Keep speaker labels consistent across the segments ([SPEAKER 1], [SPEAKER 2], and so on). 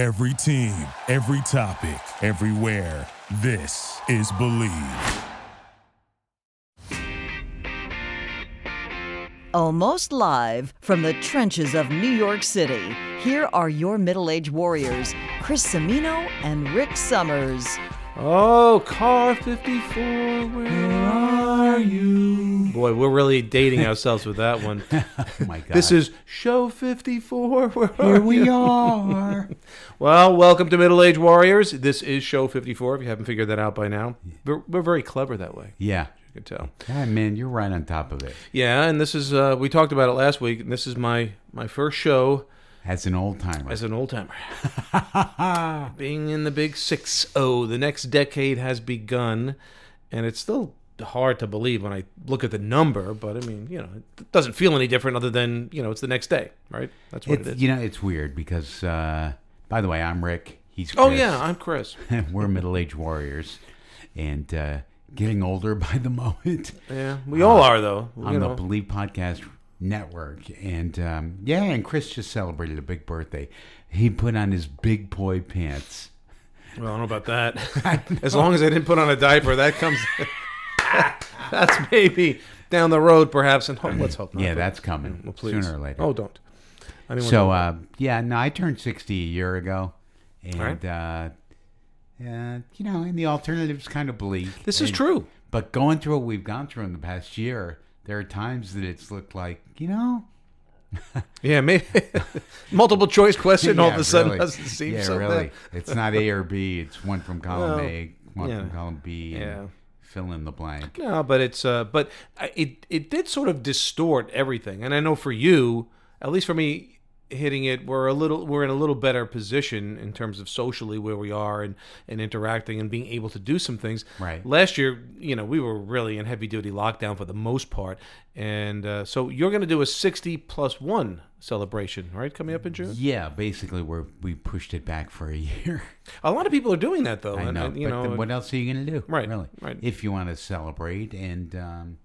[SPEAKER 1] Every team, every topic, everywhere. This is Believe.
[SPEAKER 2] Almost live from the trenches of New York City, here are your middle aged warriors, Chris Cimino and Rick Summers.
[SPEAKER 3] Oh, car 54, where are you? Boy, we're really dating ourselves with that one.
[SPEAKER 4] Oh my God.
[SPEAKER 3] This is show 54. Where
[SPEAKER 4] Here
[SPEAKER 3] are
[SPEAKER 4] we
[SPEAKER 3] you?
[SPEAKER 4] are.
[SPEAKER 3] Well, welcome to Middle Age Warriors. This is show 54, if you haven't figured that out by now. We're, we're very clever that way,
[SPEAKER 4] yeah.
[SPEAKER 3] you can tell.
[SPEAKER 4] Yeah, man, you're right on top of it.
[SPEAKER 3] Yeah, and this is, uh, we talked about it last week, and this is my, my first show
[SPEAKER 4] As an old timer.
[SPEAKER 3] as an old timer. Being in the big 6 0, the next decade has begun, and it's still hard to believe when I look at the number, but I mean, you know, it doesn't feel any different other than, you know, it's the next day, right? That's what
[SPEAKER 4] It's,
[SPEAKER 3] it is.
[SPEAKER 4] you know, it's weird because, uh, by the way, I'm Rick. He's
[SPEAKER 3] oh, yeah, I'm Chris.
[SPEAKER 4] We're middle aged warriors and uh, getting older by the moment
[SPEAKER 3] Yeah, we all are, though.
[SPEAKER 4] on
[SPEAKER 3] you
[SPEAKER 4] the. Believe Podcast Network. And um, yeah, and Chris just celebrated a big birthday. He put on his big boy pants.
[SPEAKER 3] Well, I don't know about that. as long as I didn't put on a diaper, that comes. that's maybe down the road, perhaps. And hope, let's hope not.
[SPEAKER 4] Yeah, that's coming
[SPEAKER 3] well,
[SPEAKER 4] sooner or later.
[SPEAKER 3] Oh, don't. Mean,
[SPEAKER 4] So uh, yeah, no, I turned sixty a year ago, and
[SPEAKER 3] Right.
[SPEAKER 4] uh, uh, you know, and the alternative's kind of bleak.
[SPEAKER 3] this is true.
[SPEAKER 4] But going through what we've gone through in the past year, there are times that it's looked like you know,
[SPEAKER 3] Yeah, maybe multiple choice question all of a sudden
[SPEAKER 4] really.
[SPEAKER 3] doesn't seem
[SPEAKER 4] yeah,
[SPEAKER 3] so
[SPEAKER 4] really.
[SPEAKER 3] bad.
[SPEAKER 4] It's not A or B. It's one from column
[SPEAKER 3] Well,
[SPEAKER 4] A, one
[SPEAKER 3] yeah.
[SPEAKER 4] from column B, and
[SPEAKER 3] Yeah.
[SPEAKER 4] Fill in the blank.
[SPEAKER 3] No, but it's uh, but it it did sort of distort everything, and I know for you, at least for me, hitting it, we're a little we're in a little better position in terms of socially where we are and and interacting and being able to do some things.
[SPEAKER 4] Right.
[SPEAKER 3] Last year, you know, we were really in heavy duty lockdown for the most part, and uh, so you're going to do a sixty plus one celebration, right? Coming up in June.
[SPEAKER 4] Yeah, basically, we're we pushed it back for a year.
[SPEAKER 3] A lot of people are doing that though.
[SPEAKER 4] I
[SPEAKER 3] and,
[SPEAKER 4] know,
[SPEAKER 3] and, you
[SPEAKER 4] but
[SPEAKER 3] know,
[SPEAKER 4] what else are you going to do?
[SPEAKER 3] Right,
[SPEAKER 4] really.
[SPEAKER 3] right.
[SPEAKER 4] If you want to celebrate, and um,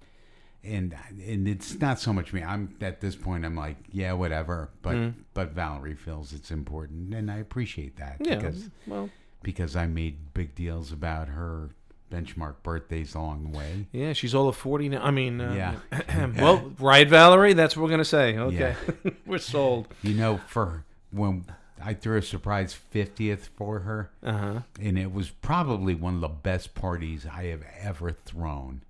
[SPEAKER 4] and and it's not so much me. I'm at this point. I'm like, yeah, whatever. But
[SPEAKER 3] Mm-hmm.
[SPEAKER 4] but Valerie feels it's important, and I appreciate that
[SPEAKER 3] yeah.
[SPEAKER 4] because
[SPEAKER 3] well,
[SPEAKER 4] because I made big deals about her benchmark birthdays along the way.
[SPEAKER 3] Yeah, she's all of 40 now. I mean, uh,
[SPEAKER 4] Yeah.
[SPEAKER 3] well, right, Valerie? That's what we're going to say. Okay. we're sold.
[SPEAKER 4] You know, for when I threw a surprise 50th for her,
[SPEAKER 3] Uh huh.
[SPEAKER 4] and it was probably one of the best parties I have ever thrown.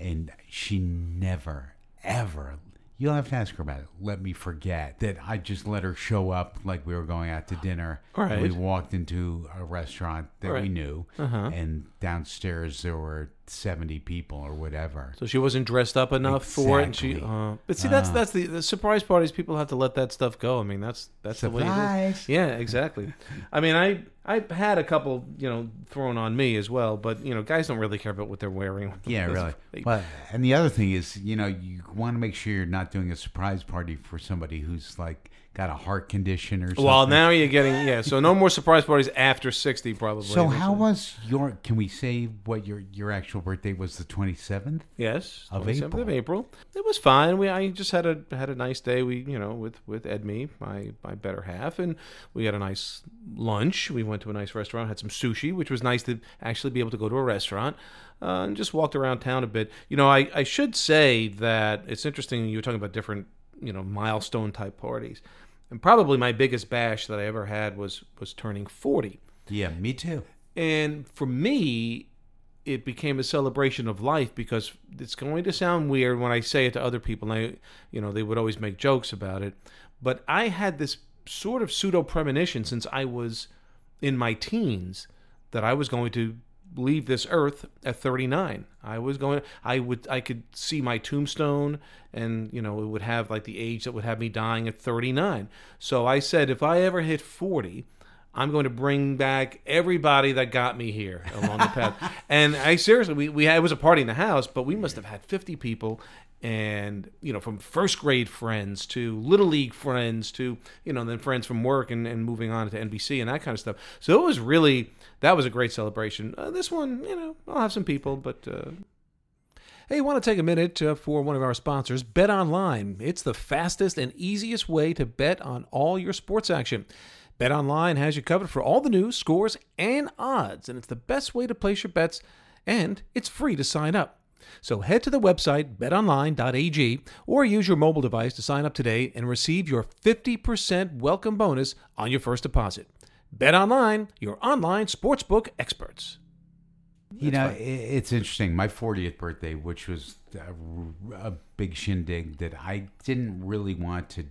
[SPEAKER 4] And she never, ever, you'll have to ask her about it, let me forget that I just let her show up like we were going out to dinner. And We walked into a restaurant that
[SPEAKER 3] All
[SPEAKER 4] we knew,
[SPEAKER 3] Uh-huh.
[SPEAKER 4] and downstairs there were 70 people or whatever.
[SPEAKER 3] So she wasn't dressed up enough for it. And she, uh, but see, that's
[SPEAKER 4] Ah.
[SPEAKER 3] that's the, the surprise parties. People have to let that stuff go. I mean, that's that's the way it is.
[SPEAKER 4] Surprise.
[SPEAKER 3] Yeah, exactly. I mean, I I had a couple, you know, thrown on me as well. But you know, guys don't really care about what they're wearing.
[SPEAKER 4] Yeah, really.
[SPEAKER 3] They-
[SPEAKER 4] But and the other thing is, you know, you want to make sure you're not doing a surprise party for somebody who's like got a heart condition or something.
[SPEAKER 3] well, now you're getting yeah. So no more surprise parties after 60, probably.
[SPEAKER 4] So how was your? Can we say what your your actual birthday was? The twenty seventh.
[SPEAKER 3] Yes,
[SPEAKER 4] Of
[SPEAKER 3] 27th
[SPEAKER 4] April.
[SPEAKER 3] of April. It was fine. We I just had a had a nice day. We you know with with Edme, my my better half, and we had a nice lunch. We went to a nice restaurant, had some sushi, which was nice to actually be able to go to a restaurant. Uh, and just walked around town a bit. You know, I, I should say that it's interesting. You were talking about different, you know, milestone type parties, and probably my biggest bash that I ever had was was turning forty.
[SPEAKER 4] Yeah, me too.
[SPEAKER 3] And for me, it became a celebration of life because it's going to sound weird when I say it to other people. And I, you know, they would always make jokes about it. But I had this sort of pseudo premonition since I was in my teens that I was going to leave this earth at 39. I was going I would I could see my tombstone and you know it would have like the age that would have me dying at 39. So I said if I ever hit 40, I'm going to bring back everybody that got me here along the path. and I seriously, we, we had, it was a party in the house, but we must have had 50 people. And, you know, from first grade friends to little league friends to, you know, then friends from work and, and moving on to NBC and that kind of stuff. So it was really, that was a great celebration. Uh, this one, you know, I'll have some people, but uh, Hey, you want to take a minute uh, for one of our sponsors, Bet Online. It's the fastest and easiest way to bet on all your sports action. Bet Online has you covered for all the news, scores, and odds, and it's the best way to place your bets, and it's free to sign up. So head to the website betonline.ag or use your mobile device to sign up today and receive your 50% welcome bonus on your first deposit. BetOnline, your online sportsbook experts.
[SPEAKER 4] You know, it's interesting. My 40th birthday, which was a, a big shindig that I didn't really want to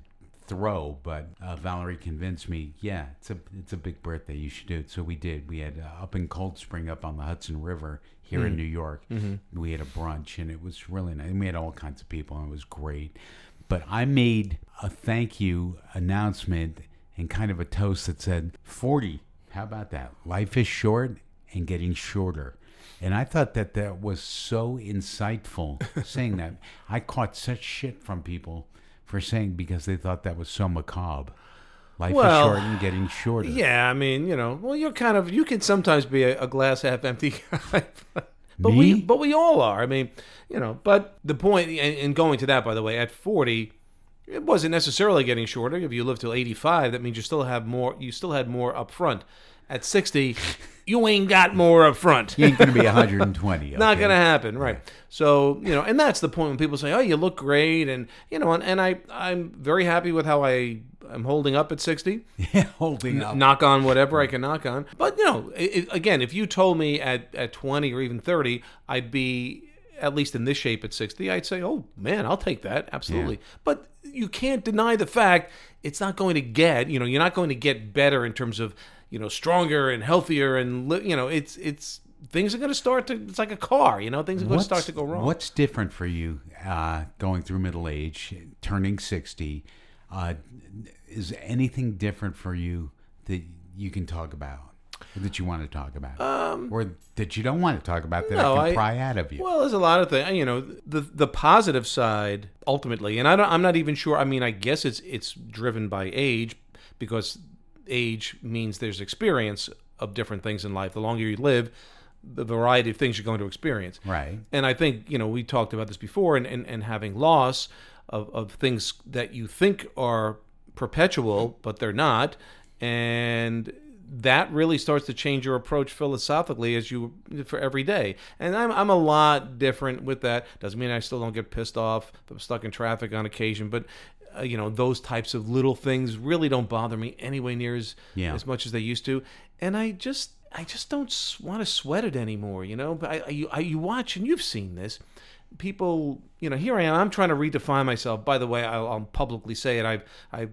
[SPEAKER 4] throw, but uh, Valerie convinced me, yeah, it's a it's a big birthday. You should do it. So we did. We had uh, up in Cold Spring, up on the Hudson River here in mm-hmm. New York. Mm-hmm. We had a brunch, and it was really nice. And we had all kinds of people, and it was great. But I made a thank you announcement and kind of a toast that said 40. How about that? Life is short and getting shorter. And I thought that that was so insightful saying that. I caught such shit from people for saying because they thought that was so macabre. Life
[SPEAKER 3] Well,
[SPEAKER 4] is short and getting shorter.
[SPEAKER 3] Yeah, I mean, you know, well, you're kind of you can sometimes be a, a glass half empty guy, but
[SPEAKER 4] Me?
[SPEAKER 3] we but we all are. I mean, you know, but the point and, and going to that, by the way, at 40, it wasn't necessarily getting shorter. If you live till 85, that means you still have more. You still had more up front. At 60, you ain't got more up front.
[SPEAKER 4] You ain't going to be 120.
[SPEAKER 3] Not gonna happen, right? So you know, and that's the point when people say, "Oh, you look great," and you know, and, and I I'm very happy with how I am holding up at 60
[SPEAKER 4] Yeah, holding up.
[SPEAKER 3] knock on whatever I can knock on. But you know, it, again, if you told me at at 20 or even 30, I'd be at least in this shape at 60, I'd say, "Oh man, I'll take that absolutely." But you can't deny the fact it's not going to get. You know, you're not going to get better in terms of you know stronger and healthier and you know it's it's things are going to start to it's like a car you know things are going to start to go wrong
[SPEAKER 4] What's different for you uh, going through middle age, turning 60? Uh, is anything different for you that you can talk about? That you want to talk about? or that you don't want to talk about that
[SPEAKER 3] Um, No,
[SPEAKER 4] I can
[SPEAKER 3] I-
[SPEAKER 4] pry out of you?
[SPEAKER 3] Well, there's a lot of things. You know, the the positive side ultimately, and I don't, I'm not even sure. I mean, I guess it's it's driven by age because age means there's experience of different things in life. The longer you live, the variety of things you're going to experience.
[SPEAKER 4] Right.
[SPEAKER 3] And I think you know we talked about this before, and and, and having loss of of things that you think are perpetual, but they're not, and that really starts to change your approach philosophically as you for every day. And I'm I'm a lot different with that. Doesn't mean I still don't get pissed off I'm stuck in traffic on occasion, but. Uh, you know those types of little things really don't bother me anyway near as
[SPEAKER 4] Yeah.
[SPEAKER 3] as much as they used to, and I just I just don't want to sweat it anymore. You know, but I, I, you, I you watch and you've seen this. People, you know, here I am. I'm trying to redefine myself. By the way, I'll, I'll publicly say it. I've I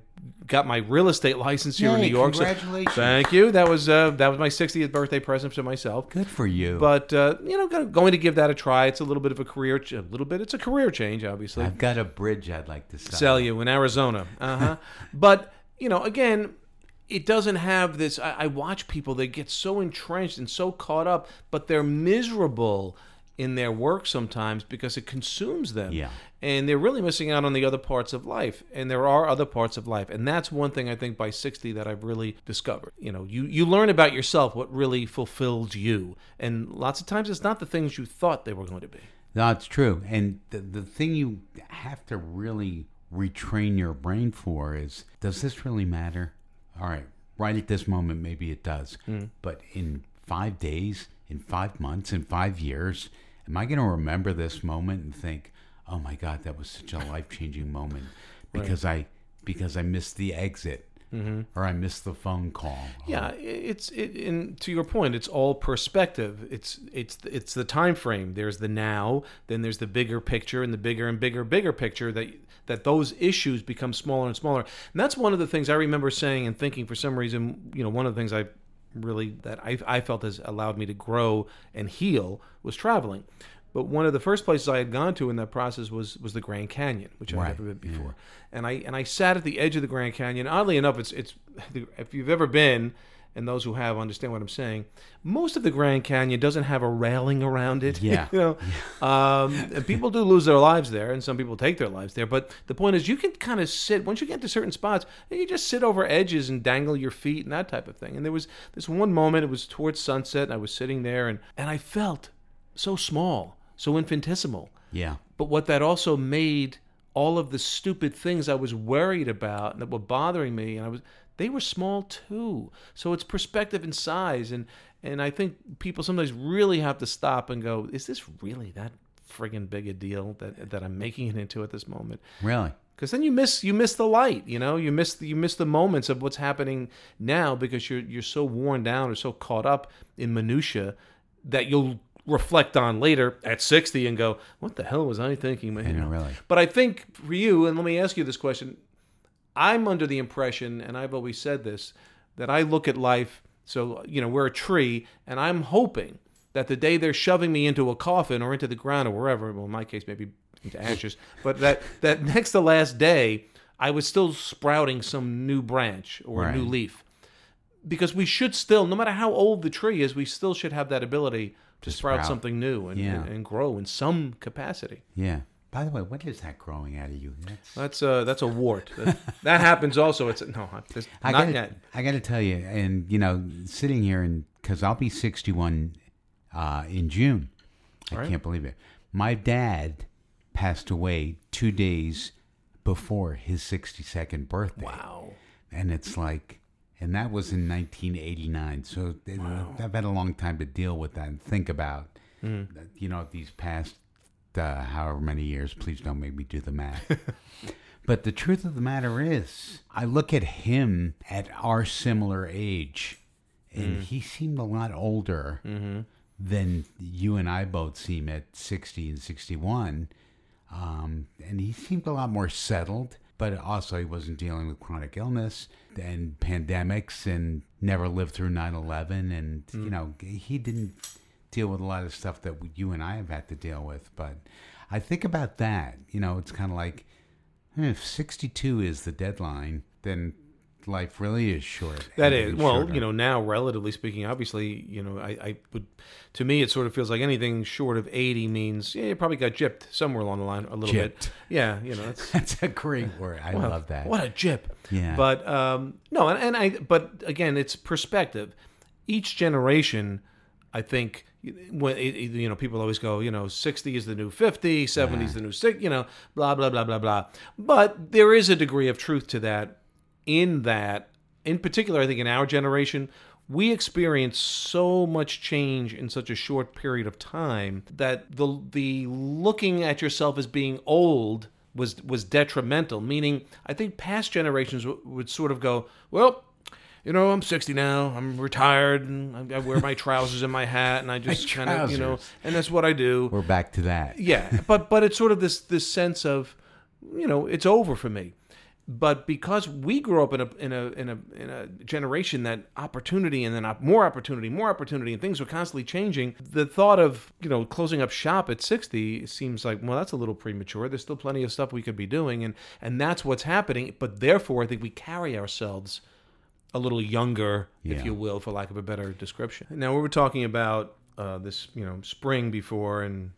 [SPEAKER 3] got my real estate license here in New York. so-
[SPEAKER 4] congratulations.
[SPEAKER 3] thank you. That was uh, that was my 60th birthday present to myself.
[SPEAKER 4] Good for you.
[SPEAKER 3] But uh, you know, going to give that a try. It's a little bit of a career, ch- a little bit. It's a career change, obviously
[SPEAKER 4] I've got a bridge I'd like to sell.
[SPEAKER 3] sell you in Arizona. Uh huh. but you know, again, it doesn't have this. I, I watch people; they get so entrenched and so caught up, but they're miserable in their work sometimes because it consumes them.
[SPEAKER 4] Yeah.
[SPEAKER 3] And they're really missing out on the other parts of life. And there are other parts of life. And that's one thing I think by 60 that I've really discovered. You know, you, you learn about yourself, what really fulfills you. And lots of times it's not the things you thought they were going to be.
[SPEAKER 4] No, it's true. And the, the thing you have to really retrain your brain for is does this really matter? All right, right at this moment, maybe it does. Hmm. But in five days, in five months, in five years, am I going to remember this moment and think, oh my God, that was such a life changing moment because I because I missed the exit mm-hmm. or I missed the phone call?
[SPEAKER 3] Yeah, it's it. And to your point, it's all perspective. It's it's it's the time frame. There's the now, then there's the bigger picture, and the bigger and bigger bigger picture that that those issues become smaller and smaller. And that's one of the things I remember saying and thinking. For some reason, you know, one of the things I really that I I felt has allowed me to grow and heal was traveling. But one of the first places I had gone to in that process was was the Grand Canyon, which I'd
[SPEAKER 4] Right,
[SPEAKER 3] never been before. And I and I sat at the edge of the Grand Canyon. Oddly enough, it's it's if you've ever been, and those who have understand what I'm saying. Most of the Grand Canyon doesn't have a railing around it.
[SPEAKER 4] Yeah.
[SPEAKER 3] you know, um, and people do lose their lives there, and some people take their lives there. But the point is, you can kind of sit once you get to certain spots, you just sit over edges and dangle your feet and that type of thing. And there was this one moment; it was towards sunset, and I was sitting there, and and I felt so small, so infinitesimal.
[SPEAKER 4] Yeah.
[SPEAKER 3] But what that also made all of the stupid things I was worried about and that were bothering me, and I was they were small too. So it's perspective and size, and and I think people sometimes really have to stop and go, is this really that friggin' big a deal that that I'm making it into at this moment?
[SPEAKER 4] Really?
[SPEAKER 3] because then you miss you miss the light you know you miss you miss the moments of what's happening now because you're you're so worn down or so caught up in minutia that you'll reflect on later at 60 and go what the hell was i thinking man?
[SPEAKER 4] I know, really.
[SPEAKER 3] but i think for you and let me ask you this question i'm under the impression and i've always said this that i look at life so you know we're a tree and i'm hoping that the day they're shoving me into a coffin or into the ground or wherever well in my case maybe into ashes but that that next to last day i was still sprouting some new branch or a new leaf because we should still no matter how old the tree is we still should have that ability to, sprout,
[SPEAKER 4] sprout.
[SPEAKER 3] something new and,
[SPEAKER 4] Yeah.
[SPEAKER 3] and, and grow in some capacity
[SPEAKER 4] Yeah. By the way, what is that growing out of you? That's,
[SPEAKER 3] that's a that's a wart that, that happens also it's no it's
[SPEAKER 4] I
[SPEAKER 3] not
[SPEAKER 4] gotta,
[SPEAKER 3] yet
[SPEAKER 4] I got to tell you, and you know, sitting here and because I'll be 61 uh, in June. I
[SPEAKER 3] Right.
[SPEAKER 4] can't believe it. My dad passed away two days before his 62nd birthday.
[SPEAKER 3] wow
[SPEAKER 4] And it's like, and that was in 1989. So it- I've had a long time to deal with that and think about,
[SPEAKER 3] Mm-hmm.
[SPEAKER 4] you know, these past uh, however many years. Please don't make me do the math. but the truth of the matter is, I look at him at our similar age, and he seemed a lot older than you and I both seem at 60 and 61. Um, and he seemed a lot more settled, but also he wasn't dealing with chronic illness and pandemics and never lived through 9 11. And, you know, he didn't deal with a lot of stuff that you and I have had to deal with. But I think about that. You know, it's kind of like eh, if 62 is the deadline, then life really is short.
[SPEAKER 3] That is well,
[SPEAKER 4] shorter.
[SPEAKER 3] you know, now relatively speaking, obviously, you know, I, I would, to me, it sort of feels like anything short of eighty means yeah, you probably got gypped somewhere along the line a little bit.
[SPEAKER 4] Gypped.
[SPEAKER 3] Yeah, you know, that's
[SPEAKER 4] That's a great word. I
[SPEAKER 3] Well,
[SPEAKER 4] love that.
[SPEAKER 3] What a jip.
[SPEAKER 4] Yeah.
[SPEAKER 3] But um, no, and, and I. But again, it's perspective. Each generation, I think, when you know, people always go, you know, sixty is the new 50, 70 is the new six, you know, blah blah blah blah blah. But there is a degree of truth to that. In that, in particular, I think in our generation. We experience so much change in such a short period of time that the the looking at yourself as being old was was detrimental. Meaning, I think past generations w- would sort of go, well, you know, I'm 60 now. I'm retired, and I, I wear my trousers and my hat, and I just kind of, you know, and that's what I do.
[SPEAKER 4] We're back to that.
[SPEAKER 3] Yeah, but but it's sort of this this sense of, you know, it's over for me. But because we grew up in a in a in a in a generation that opportunity and then op- more opportunity, more opportunity, and things were constantly changing, the thought of you know closing up shop at sixty seems like well that's a little premature. There's still plenty of stuff we could be doing, and and that's what's happening. But therefore, I think we carry ourselves a little younger, if you will, for lack of a better description. Now we were talking about uh, this, you know, spring before, and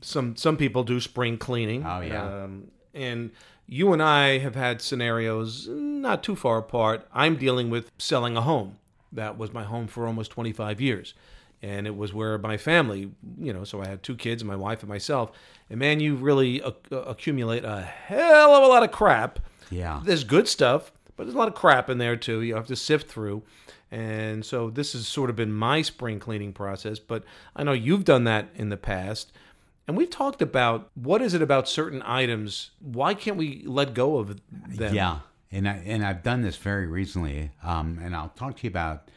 [SPEAKER 3] some some people do spring cleaning.
[SPEAKER 4] Oh, yeah.
[SPEAKER 3] Um, and you and I have had scenarios not too far apart. I'm dealing with selling a home. That was my home for almost 25 years. And it was where my family, you know, so I had two kids, my wife and myself. And man, you really ac- accumulate a hell of a lot of crap.
[SPEAKER 4] Yeah.
[SPEAKER 3] There's good stuff, but there's a lot of crap in there too. You have to sift through. And so this has sort of been my spring cleaning process, but I know you've done that in the past. And we've talked about what is it about certain items? Why can't we let go of them?
[SPEAKER 4] Yeah, and I and I've done this very recently, um, and I'll talk to you about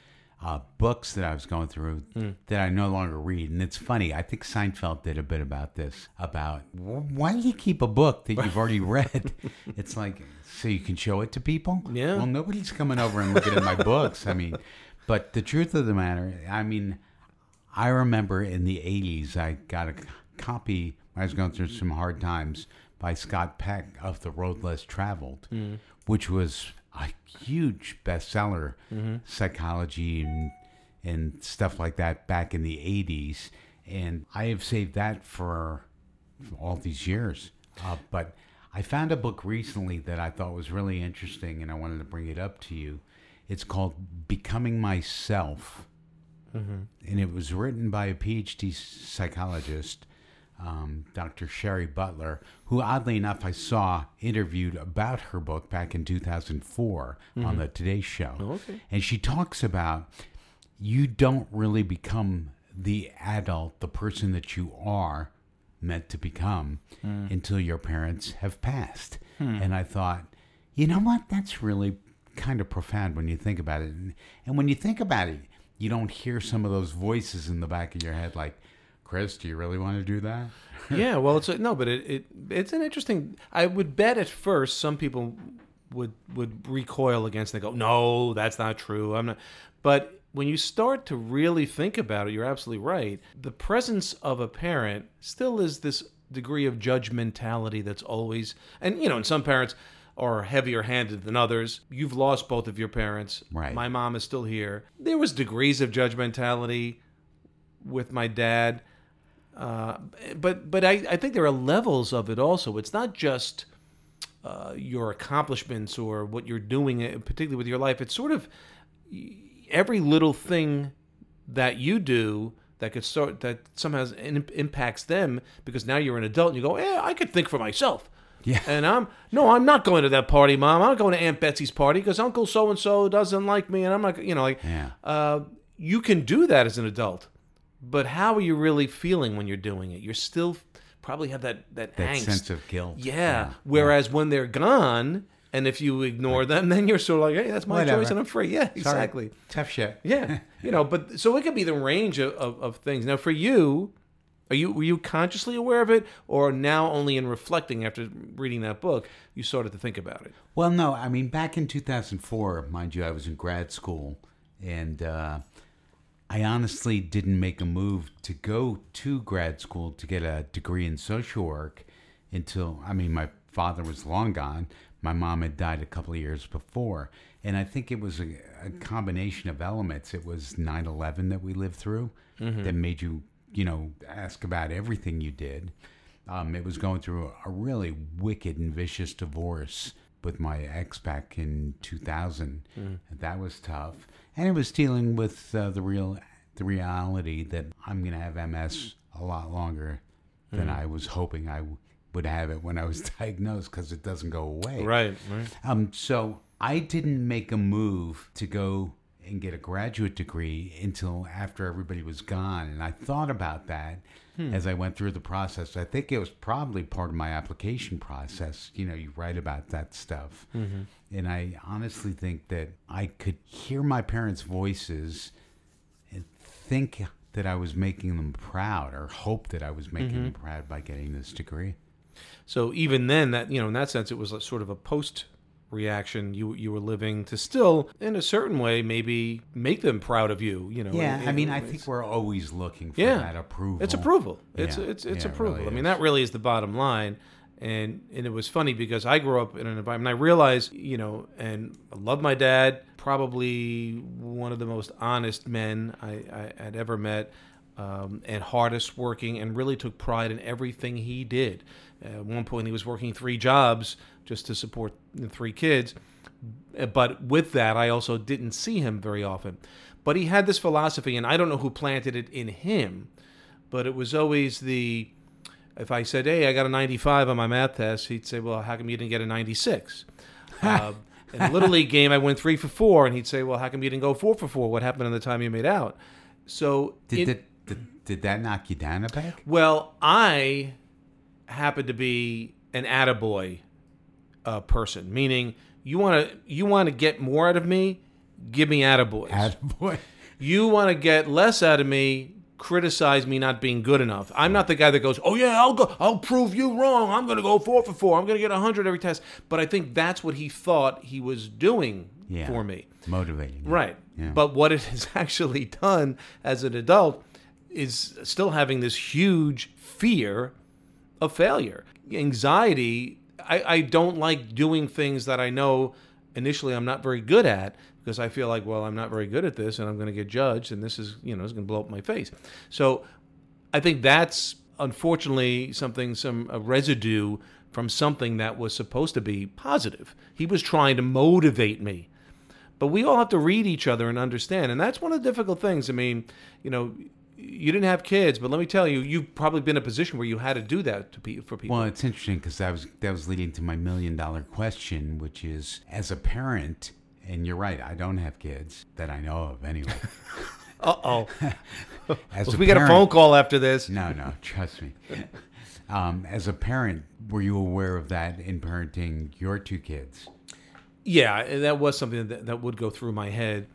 [SPEAKER 4] uh, books that I was going through
[SPEAKER 3] Hmm.
[SPEAKER 4] that I no longer read. And it's funny. I think Seinfeld did a bit about this. About why do you keep a book that you've already read? it's like so you can show it to people.
[SPEAKER 3] Yeah.
[SPEAKER 4] Well, nobody's coming over and looking at my books. I mean, but the truth of the matter, I mean, I remember in the 80s, I got a copy I was going through some hard times by Scott Peck of The Road Less Traveled, which was a huge bestseller, psychology and, and stuff like that back in the 80s. And I have saved that for all these years. Uh, but I found a book recently that I thought was really interesting, and I wanted to bring it up to you. It's called Becoming Myself and it was written by a PhD psychologist um, Dr. Sherry Butler, who oddly enough I saw interviewed about her book back in 2004 on the Today Show.
[SPEAKER 3] okay.
[SPEAKER 4] And she talks about you don't really become the adult, the person that you are meant to become hmm. until your parents have passed. Hmm. And I thought, you know what? That's really kind of profound when you think about it. And, and when you think about it, you don't hear some of those voices in the back of your head like, Chris, do you really want to do that?
[SPEAKER 3] yeah, well, it's a, no, but it, it it's an interesting. I would bet at first some people would would recoil against. It. They go, no, that's not true. I'm not. But when you start to really think about it, you're absolutely right. The presence of a parent still is this degree of judgmentality that's always, and you know, and some parents are heavier handed than others. You've lost both of your parents.
[SPEAKER 4] Right.
[SPEAKER 3] My mom is still here. There was degrees of judgmentality with my dad. Uh, but but I, I think there are levels of it also. It's not just uh, your accomplishments or what you're doing, particularly with your life. It's sort of every little thing that you do that could start that somehow in, impacts them because now you're an adult and you go, yeah, I could think for myself.
[SPEAKER 4] Yeah.
[SPEAKER 3] And I'm no, I'm not going to that party, mom. I'm not going to Aunt Betsy's party because Uncle so and so doesn't like me, and I'm not, you know, like,
[SPEAKER 4] Yeah.
[SPEAKER 3] uh, you can do that as an adult, but how are you really feeling when you're doing it? You're still probably have that that,
[SPEAKER 4] That
[SPEAKER 3] angst.
[SPEAKER 4] sense of guilt.
[SPEAKER 3] Yeah. Whereas when they're gone, and if you ignore them, then you're sort of like, hey, that's my
[SPEAKER 4] Whatever.
[SPEAKER 3] choice, and I'm free. Yeah,
[SPEAKER 4] Sorry.
[SPEAKER 3] exactly.
[SPEAKER 4] Tough shit.
[SPEAKER 3] Yeah, you know, but so it could be the range of, of, of things. Now, for you, are you were you consciously aware of it, or now only in reflecting after reading that book, you started to think about it?
[SPEAKER 4] Well, no, I mean, back in 2004, mind you, I was in grad school, and uh, I honestly didn't make a move to go to grad school to get a degree in social work until, I mean, my father was long gone. My mom had died a couple of years before. And I think it was a, a combination of elements. It was 9 11 that we lived through that made you, you know, ask about everything you did. Um, it was going through a really wicked and vicious divorce with my ex back in 2000. That was tough, and it was dealing with uh, the real, the reality that I'm going to have MS a lot longer than I was hoping I w- would have it when I was diagnosed because it doesn't go away.
[SPEAKER 3] Right, right.
[SPEAKER 4] Um, so I didn't make a move to go and get a graduate degree until after everybody was gone. And I thought about that hmm. as I went through the process. I think it was probably part of my application process. You know, you write about that stuff. Mm-hmm. And I honestly think that I could hear my parents' voices and think that I was making them proud or hope that I was making them mm-hmm. proud by getting this degree.
[SPEAKER 3] So even then, that you know, in that sense, it was a sort of a post reaction. You you were living to still, in a certain way, maybe make them proud of you. You know.
[SPEAKER 4] Yeah,
[SPEAKER 3] in-
[SPEAKER 4] I mean,
[SPEAKER 3] in
[SPEAKER 4] I think we're always looking for
[SPEAKER 3] yeah
[SPEAKER 4] that approval.
[SPEAKER 3] It's approval. It's
[SPEAKER 4] Yeah,
[SPEAKER 3] it's it's
[SPEAKER 4] yeah, it
[SPEAKER 3] approval.
[SPEAKER 4] really
[SPEAKER 3] I mean, that really is the bottom line. And and it was funny because I grew up in an environment. I realized, you know, and I love my dad. Probably one of the most honest men I, I had ever met, um, and hardest working, and really took pride in everything he did. At one point, he was working three jobs just to support the three kids. But with that, I also didn't see him very often. But he had this philosophy, and I don't know who planted it in him, but it was always the if I said, "Hey, I got a 95 on my math test," he'd say, "Well, how come you didn't get a 96?" uh, in a little league game, I went three for four, and he'd say, "Well, how come you didn't go four for four? What happened in the time you made out?" So,
[SPEAKER 4] Did,
[SPEAKER 3] it-
[SPEAKER 4] did, that knock you down a peg?
[SPEAKER 3] well, I happen to be an attaboy uh, person, meaning you want to you want to get more out of me, give me attaboys.
[SPEAKER 4] Attaboy.
[SPEAKER 3] you want to get less out of me criticize me not being good enough i'm not the guy that goes oh yeah i'll go i'll prove you wrong i'm going to go four for four i'm going to get 100 every test but i think that's what he thought he was doing
[SPEAKER 4] Yeah.
[SPEAKER 3] for me
[SPEAKER 4] Motivating.
[SPEAKER 3] right
[SPEAKER 4] Yeah.
[SPEAKER 3] but what it has actually done as an adult is still having this huge fear of failure. Anxiety I, I don't like doing things that i know initially i'm not very good at because i feel like well i'm not very good at this and i'm going to get judged and this is you know is going to blow up my face. So i think that's unfortunately something some residue from something that was supposed to be positive. He was trying to motivate me. But we all have to read each other and understand and that's one of the difficult things. I mean you know you didn't have kids, but let me tell you, you've probably been in a position where you had to do that to pe- for people.
[SPEAKER 4] Well, it's interesting because that was that was leading to my million dollar question, which is as a parent, and you're right, I don't have kids that I know of anyway.
[SPEAKER 3] uh oh,
[SPEAKER 4] As
[SPEAKER 3] we got a phone call after this.
[SPEAKER 4] No, no, trust me. Um, as a parent, were you aware of that in parenting your two kids?
[SPEAKER 3] Yeah, that was something that, that would go through my head.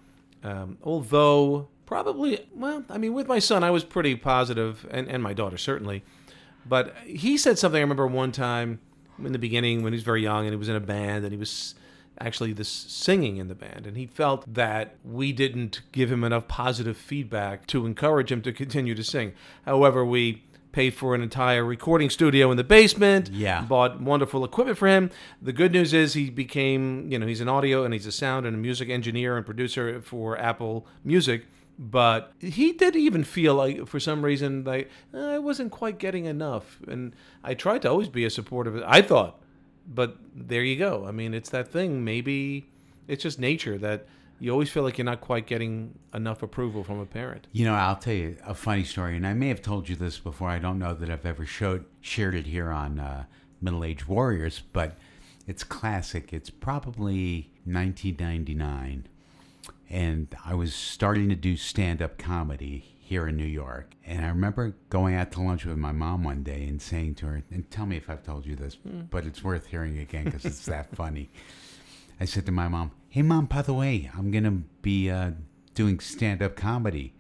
[SPEAKER 3] Um, although, probably, well, I mean, with my son, I was pretty positive, and, and my daughter certainly. But he said something I remember one time in the beginning when he was very young and he was in a band and he was actually this singing in the band and he felt that we didn't give him enough positive feedback to encourage him to continue to sing. However, we paid for an entire recording studio in the basement.
[SPEAKER 4] Yeah.
[SPEAKER 3] Bought wonderful equipment for him. The good news is he became, you know, he's an audio and he's a sound and a music engineer and producer for Apple Music. But he did even feel like, for some reason, like "Eh, I wasn't quite getting enough. And I tried to always be a supportive. I thought, but there you go. I mean, it's that thing. Maybe it's just nature that you always feel like you're not quite getting enough approval from a parent.
[SPEAKER 4] You know, I'll tell you a funny story, and I may have told you this before. I don't know that I've ever showed shared it here on uh, Middle Age Warriors, but it's classic. It's probably 1999, and I was starting to do stand up comedy here in New York. And I remember going out to lunch with my mom one day and saying to her, and tell me if I've told you this, but it's worth hearing again because it's that funny. I said to my mom, "Hey, mom, by the way, I'm gonna be uh, doing stand-up comedy,"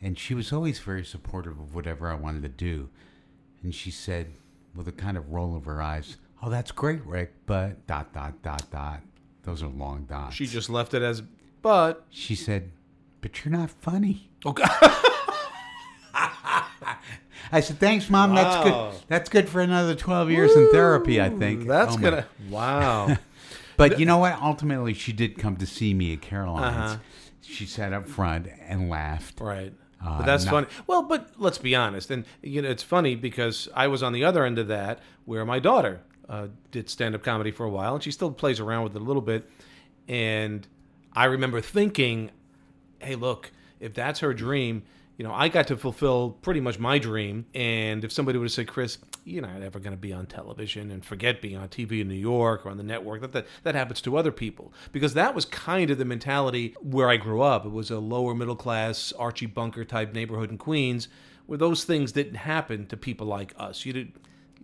[SPEAKER 4] and she was always very supportive of whatever I wanted to do. And she said, with a kind of roll of her eyes, "Oh, that's great, Rick, but dot dot dot dot. Those are long dots."
[SPEAKER 3] She just left it as, but
[SPEAKER 4] she said, "But you're not funny."
[SPEAKER 3] okay.
[SPEAKER 4] I said, "Thanks, mom. That's
[SPEAKER 3] Wow.
[SPEAKER 4] good. That's good for another twelve years in therapy, I think."
[SPEAKER 3] That's
[SPEAKER 4] Oh, my
[SPEAKER 3] gonna wow.
[SPEAKER 4] But you know what? Ultimately, she did come to see me at Caroline's.
[SPEAKER 3] Uh-huh.
[SPEAKER 4] She sat up front and laughed.
[SPEAKER 3] Right.
[SPEAKER 4] Uh,
[SPEAKER 3] but that's funny. Well, but let's be honest, and you know, it's funny because I was on the other end of that, where my daughter uh, did stand-up comedy for a while, and she still plays around with it a little bit. And I remember thinking, "Hey, look, if that's her dream, you know, I got to fulfill pretty much my dream. And if somebody would have said, Chris, you're not ever going to be on television and forget being on TV in New York or on the network, that, that that happens to other people. Because that was kind of the mentality where I grew up. It was a lower middle class Archie Bunker type neighborhood in Queens, where those things didn't happen to people like us. You did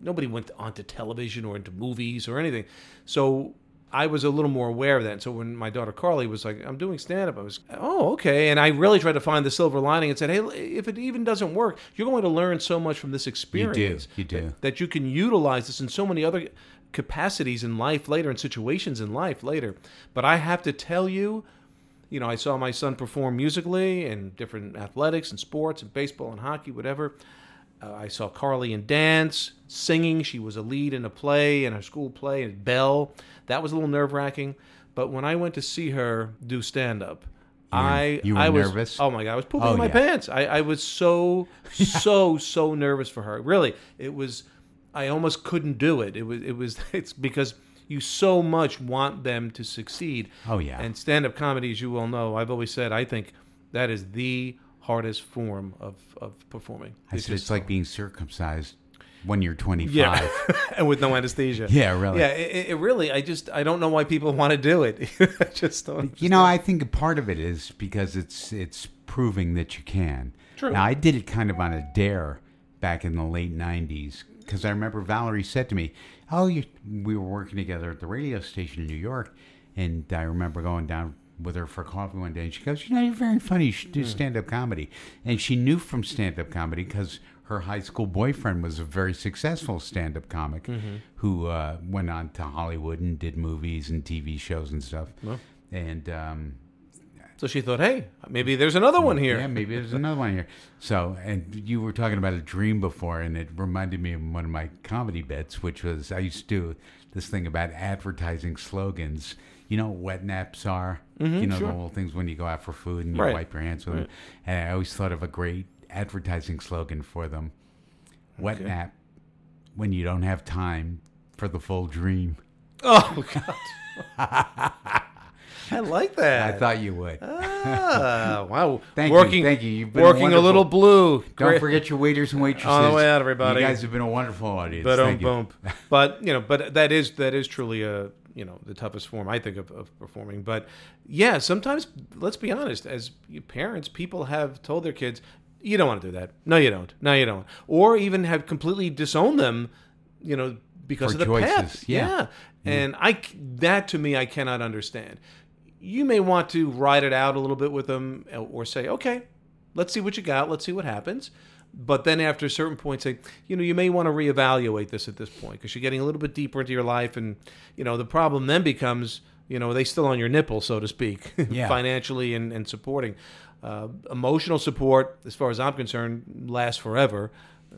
[SPEAKER 3] nobody went onto television or into movies or anything. So I was a little more aware of that. So when my daughter Carly was like, "I'm doing stand up," I was, "Oh, okay." And I really tried to find the silver lining and said, "Hey, if it even doesn't work, you're going to learn so much from this experience.
[SPEAKER 4] you do.
[SPEAKER 3] That, that you can utilize this in so many other capacities in life later, and situations in life later." But I have to tell you. You know, I saw my son perform musically and different athletics and sports and baseball and hockey, whatever. Uh, I saw Carly in dance, singing. She was a lead in a play, in a school play, at Bell. That was a little nerve wracking. But when I went to see her do stand up, I
[SPEAKER 4] you were
[SPEAKER 3] I was,
[SPEAKER 4] nervous?
[SPEAKER 3] Oh my god, I was pooping
[SPEAKER 4] Oh,
[SPEAKER 3] in my
[SPEAKER 4] yeah.
[SPEAKER 3] pants. I, I was so so so nervous for her. Really, it was. I almost couldn't do it. It was it was it's because you so much want them to succeed.
[SPEAKER 4] Oh, yeah.
[SPEAKER 3] And stand up comedy, as you well know, I've always said I think that is the hardest form of, of performing.
[SPEAKER 4] I
[SPEAKER 3] It's
[SPEAKER 4] said it's like being circumcised when you're 25.
[SPEAKER 3] yeah, and with no anesthesia.
[SPEAKER 4] Yeah, really.
[SPEAKER 3] Yeah, it, it really. I just I don't know why people want to do it. I just don't.
[SPEAKER 4] You know, I think a part of it is because it's it's proving that you can.
[SPEAKER 3] True.
[SPEAKER 4] Now, I did it kind of on a dare back in the late '90s because I remember Valerie said to me, "Oh, you, we were working together at the radio station in New York," and I remember going down with her for coffee one day, and she goes, "You know, you're very funny. You should do stand-up comedy." And she knew from stand-up comedy because her high school boyfriend was a very successful stand-up comic who uh, went on to Hollywood and did movies and TV shows and stuff. And um,
[SPEAKER 3] So she thought, hey, maybe there's another one here.
[SPEAKER 4] yeah, maybe there's another one here. So, and you were talking about a dream before, and it reminded me of one of my comedy bits, which was I used to do this thing about advertising slogans. You know what wet naps are? You know
[SPEAKER 3] sure.
[SPEAKER 4] the little things when you go out for food and you
[SPEAKER 3] Right.
[SPEAKER 4] wipe your hands with them. And I always thought of a great advertising slogan for them: "Wet
[SPEAKER 3] Okay.
[SPEAKER 4] nap when you don't have time for the full dream."
[SPEAKER 3] Oh God. I like that.
[SPEAKER 4] I thought you would.
[SPEAKER 3] Ah, wow.
[SPEAKER 4] Thank you,
[SPEAKER 3] working,
[SPEAKER 4] thank you. You've been a
[SPEAKER 3] working a,
[SPEAKER 4] wonderful-
[SPEAKER 3] little blue.
[SPEAKER 4] Don't
[SPEAKER 3] Great.
[SPEAKER 4] forget your waiters and waitresses.
[SPEAKER 3] On the way out, everybody.
[SPEAKER 4] You guys have been a wonderful audience.
[SPEAKER 3] But um,
[SPEAKER 4] Thank you.
[SPEAKER 3] boom. But you know, but that is that is truly a you know the toughest form I think of, of performing. But yeah, sometimes let's be honest, as parents, people have told their kids, "You don't want to do that. No, you don't. No, you don't." Or even have completely disowned them, you know, because
[SPEAKER 4] For
[SPEAKER 3] of the
[SPEAKER 4] choices,
[SPEAKER 3] path.
[SPEAKER 4] yeah. Mm-hmm.
[SPEAKER 3] And I that to me I cannot understand. You may want to ride it out a little bit with them, or say, "Okay, let's see what you got. Let's see what happens." But then after a certain point, say, you know, you may want to reevaluate this at this point because you're getting a little bit deeper into your life, and you know, the problem then becomes, you know, are they still on your nipple, so to speak,
[SPEAKER 4] Yeah.
[SPEAKER 3] financially and, and supporting. Uh, emotional support, as far as I'm concerned, lasts forever.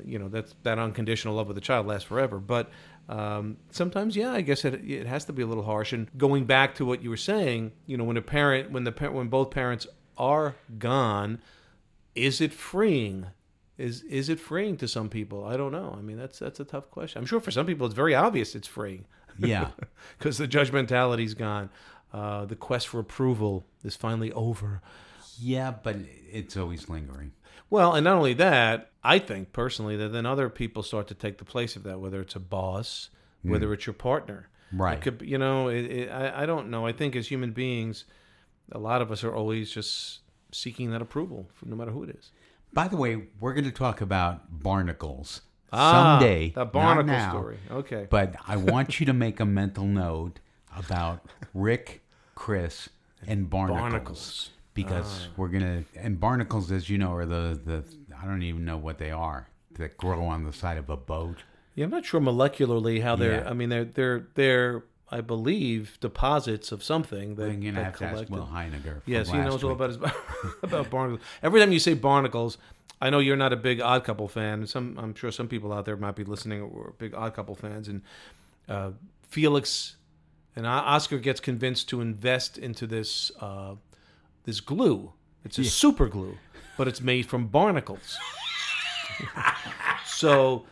[SPEAKER 3] You know, that's that unconditional love of the child lasts forever. But um, sometimes, yeah, I guess it, it has to be a little harsh. And going back to what you were saying, you know, when a parent, when the when both parents are gone, is it freeing? Is is it freeing to some people? I don't know. I mean, that's that's a tough question. I'm sure for some people it's very obvious it's freeing
[SPEAKER 4] Yeah.
[SPEAKER 3] because the judgmentality's gone. Uh, the quest for approval is finally over.
[SPEAKER 4] Yeah, but it's always lingering.
[SPEAKER 3] Well, and not only that, I think personally that then other people start to take the place of that, whether it's a boss, whether it's your partner.
[SPEAKER 4] Right.
[SPEAKER 3] It could, you know, it, it, I, I don't know. I think as human beings, a lot of us are always just seeking that approval, from no matter who it is.
[SPEAKER 4] By the way, we're going to talk about barnacles
[SPEAKER 3] Ah,
[SPEAKER 4] someday.
[SPEAKER 3] the
[SPEAKER 4] not
[SPEAKER 3] barnacle
[SPEAKER 4] now,
[SPEAKER 3] story. Okay.
[SPEAKER 4] But I want you to make a mental note about Rick, Chris, and barnacles.
[SPEAKER 3] Barnacles.
[SPEAKER 4] Because we're going to, and barnacles, as you know, are the, the, I don't even know what they are, that grow on the side of a boat.
[SPEAKER 3] Yeah, I'm not sure molecularly how they're.
[SPEAKER 4] Yeah.
[SPEAKER 3] I mean, they're they're they're. I believe deposits of something that,
[SPEAKER 4] going to
[SPEAKER 3] that
[SPEAKER 4] have to ask. Will Heiniger.
[SPEAKER 3] Yes, he knows all about his about barnacles. Every time you say barnacles, I know you're not a big Odd Couple fan. Some, I'm sure some people out there might be listening are big Odd Couple fans. And uh, Felix and Oscar gets convinced to invest into this uh, this glue. It's a super glue, but it's made from barnacles. so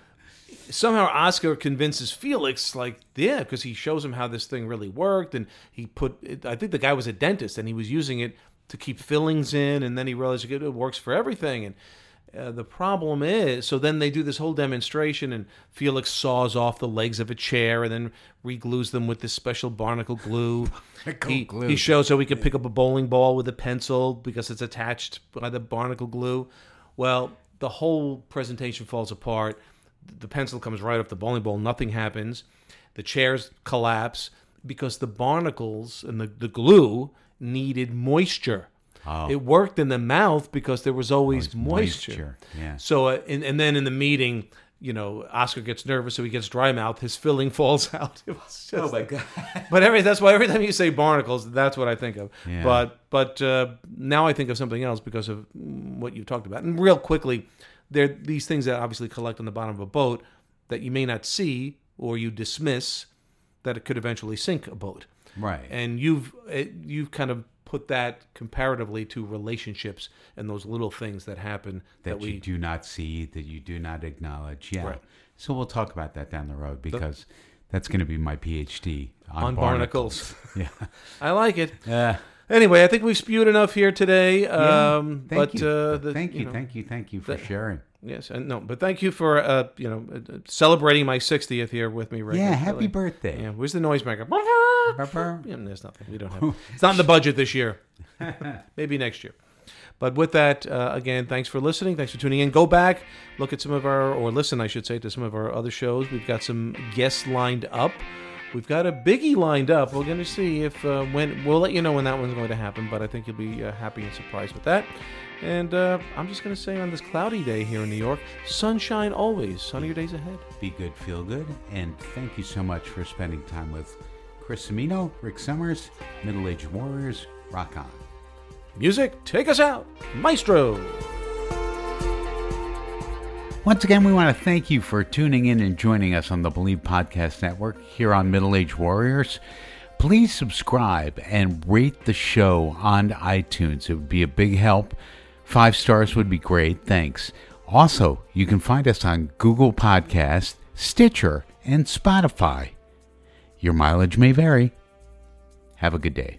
[SPEAKER 3] somehow Oscar convinces Felix, like, yeah, because he shows him how this thing really worked, and he put. I think the guy was a dentist, and he was using it to keep fillings in, and then he realized it works for everything. And uh, the problem is, so then they do this whole demonstration, and Felix saws off the legs of a chair, and then reglues them with this special barnacle glue.
[SPEAKER 4] Barnacle
[SPEAKER 3] he,
[SPEAKER 4] glue.
[SPEAKER 3] he shows how he could pick up a bowling ball with a pencil because it's attached by the barnacle glue. Well, the whole presentation falls apart. The pencil comes right off the bowling ball. Nothing happens. The chairs collapse because the barnacles and the, the glue needed moisture.
[SPEAKER 4] Oh.
[SPEAKER 3] It worked in the mouth because there was always, moisture.
[SPEAKER 4] moisture, yeah.
[SPEAKER 3] So, uh, and, and then in the meeting, you know, Oscar gets nervous, so he gets dry mouth. His filling falls out. It was just,
[SPEAKER 4] Oh my God.
[SPEAKER 3] but every that's why every time you say barnacles, that's what I think of.
[SPEAKER 4] Yeah.
[SPEAKER 3] But but uh, now I think of something else because of what you talked about. And real quickly, there these things that obviously collect on the bottom of a boat that you may not see or you dismiss that it could eventually sink a boat.
[SPEAKER 4] Right.
[SPEAKER 3] And you've it, you've kind of put that comparatively to relationships and those little things that happen that,
[SPEAKER 4] that
[SPEAKER 3] we
[SPEAKER 4] you do not see, that you do not acknowledge. Yeah.
[SPEAKER 3] Right.
[SPEAKER 4] So we'll talk about that down the road because that's going to be my PhD on,
[SPEAKER 3] on barnacles.
[SPEAKER 4] Yeah.
[SPEAKER 3] I like it.
[SPEAKER 4] Uh,
[SPEAKER 3] Anyway, I think we've spewed enough here today. Um,
[SPEAKER 4] thank
[SPEAKER 3] but
[SPEAKER 4] you.
[SPEAKER 3] Uh, the,
[SPEAKER 4] thank you,
[SPEAKER 3] know,
[SPEAKER 4] thank you, thank you for sharing.
[SPEAKER 3] Yes, and no, but thank you for uh, you know uh, celebrating my 60th here with me. Right?
[SPEAKER 4] Yeah, happy
[SPEAKER 3] really-
[SPEAKER 4] birthday.
[SPEAKER 3] Yeah, where's the noisemaker? Yeah, there's nothing. We don't have. It's not in the budget this year. Maybe next year. But with that, uh, again, thanks for listening. Thanks for tuning in. Go back, look at some of our, or listen, I should say, to some of our other shows. We've got some guests lined up. We've got a biggie lined up. We're going to see if uh, when we'll let you know when that one's going to happen. But I think you'll be uh, happy and surprised with that. And uh, I'm just going to say on this cloudy day here in New York, sunshine always. Sunnier days ahead.
[SPEAKER 4] Be good, feel good, and thank you so much for spending time with Chris Cimino, Rick Summers, Middle Aged Warriors. Rock on.
[SPEAKER 3] Music, take us out, Maestro.
[SPEAKER 4] Once again, we want to thank you for tuning in and joining us on the Believe Podcast Network here on Middle Age Warriors. Please subscribe and rate the show on iTunes. It would be a big help. Five stars would be great. Thanks. Also, you can find us on Google Podcast, Stitcher, and Spotify. Your mileage may vary. Have a good day.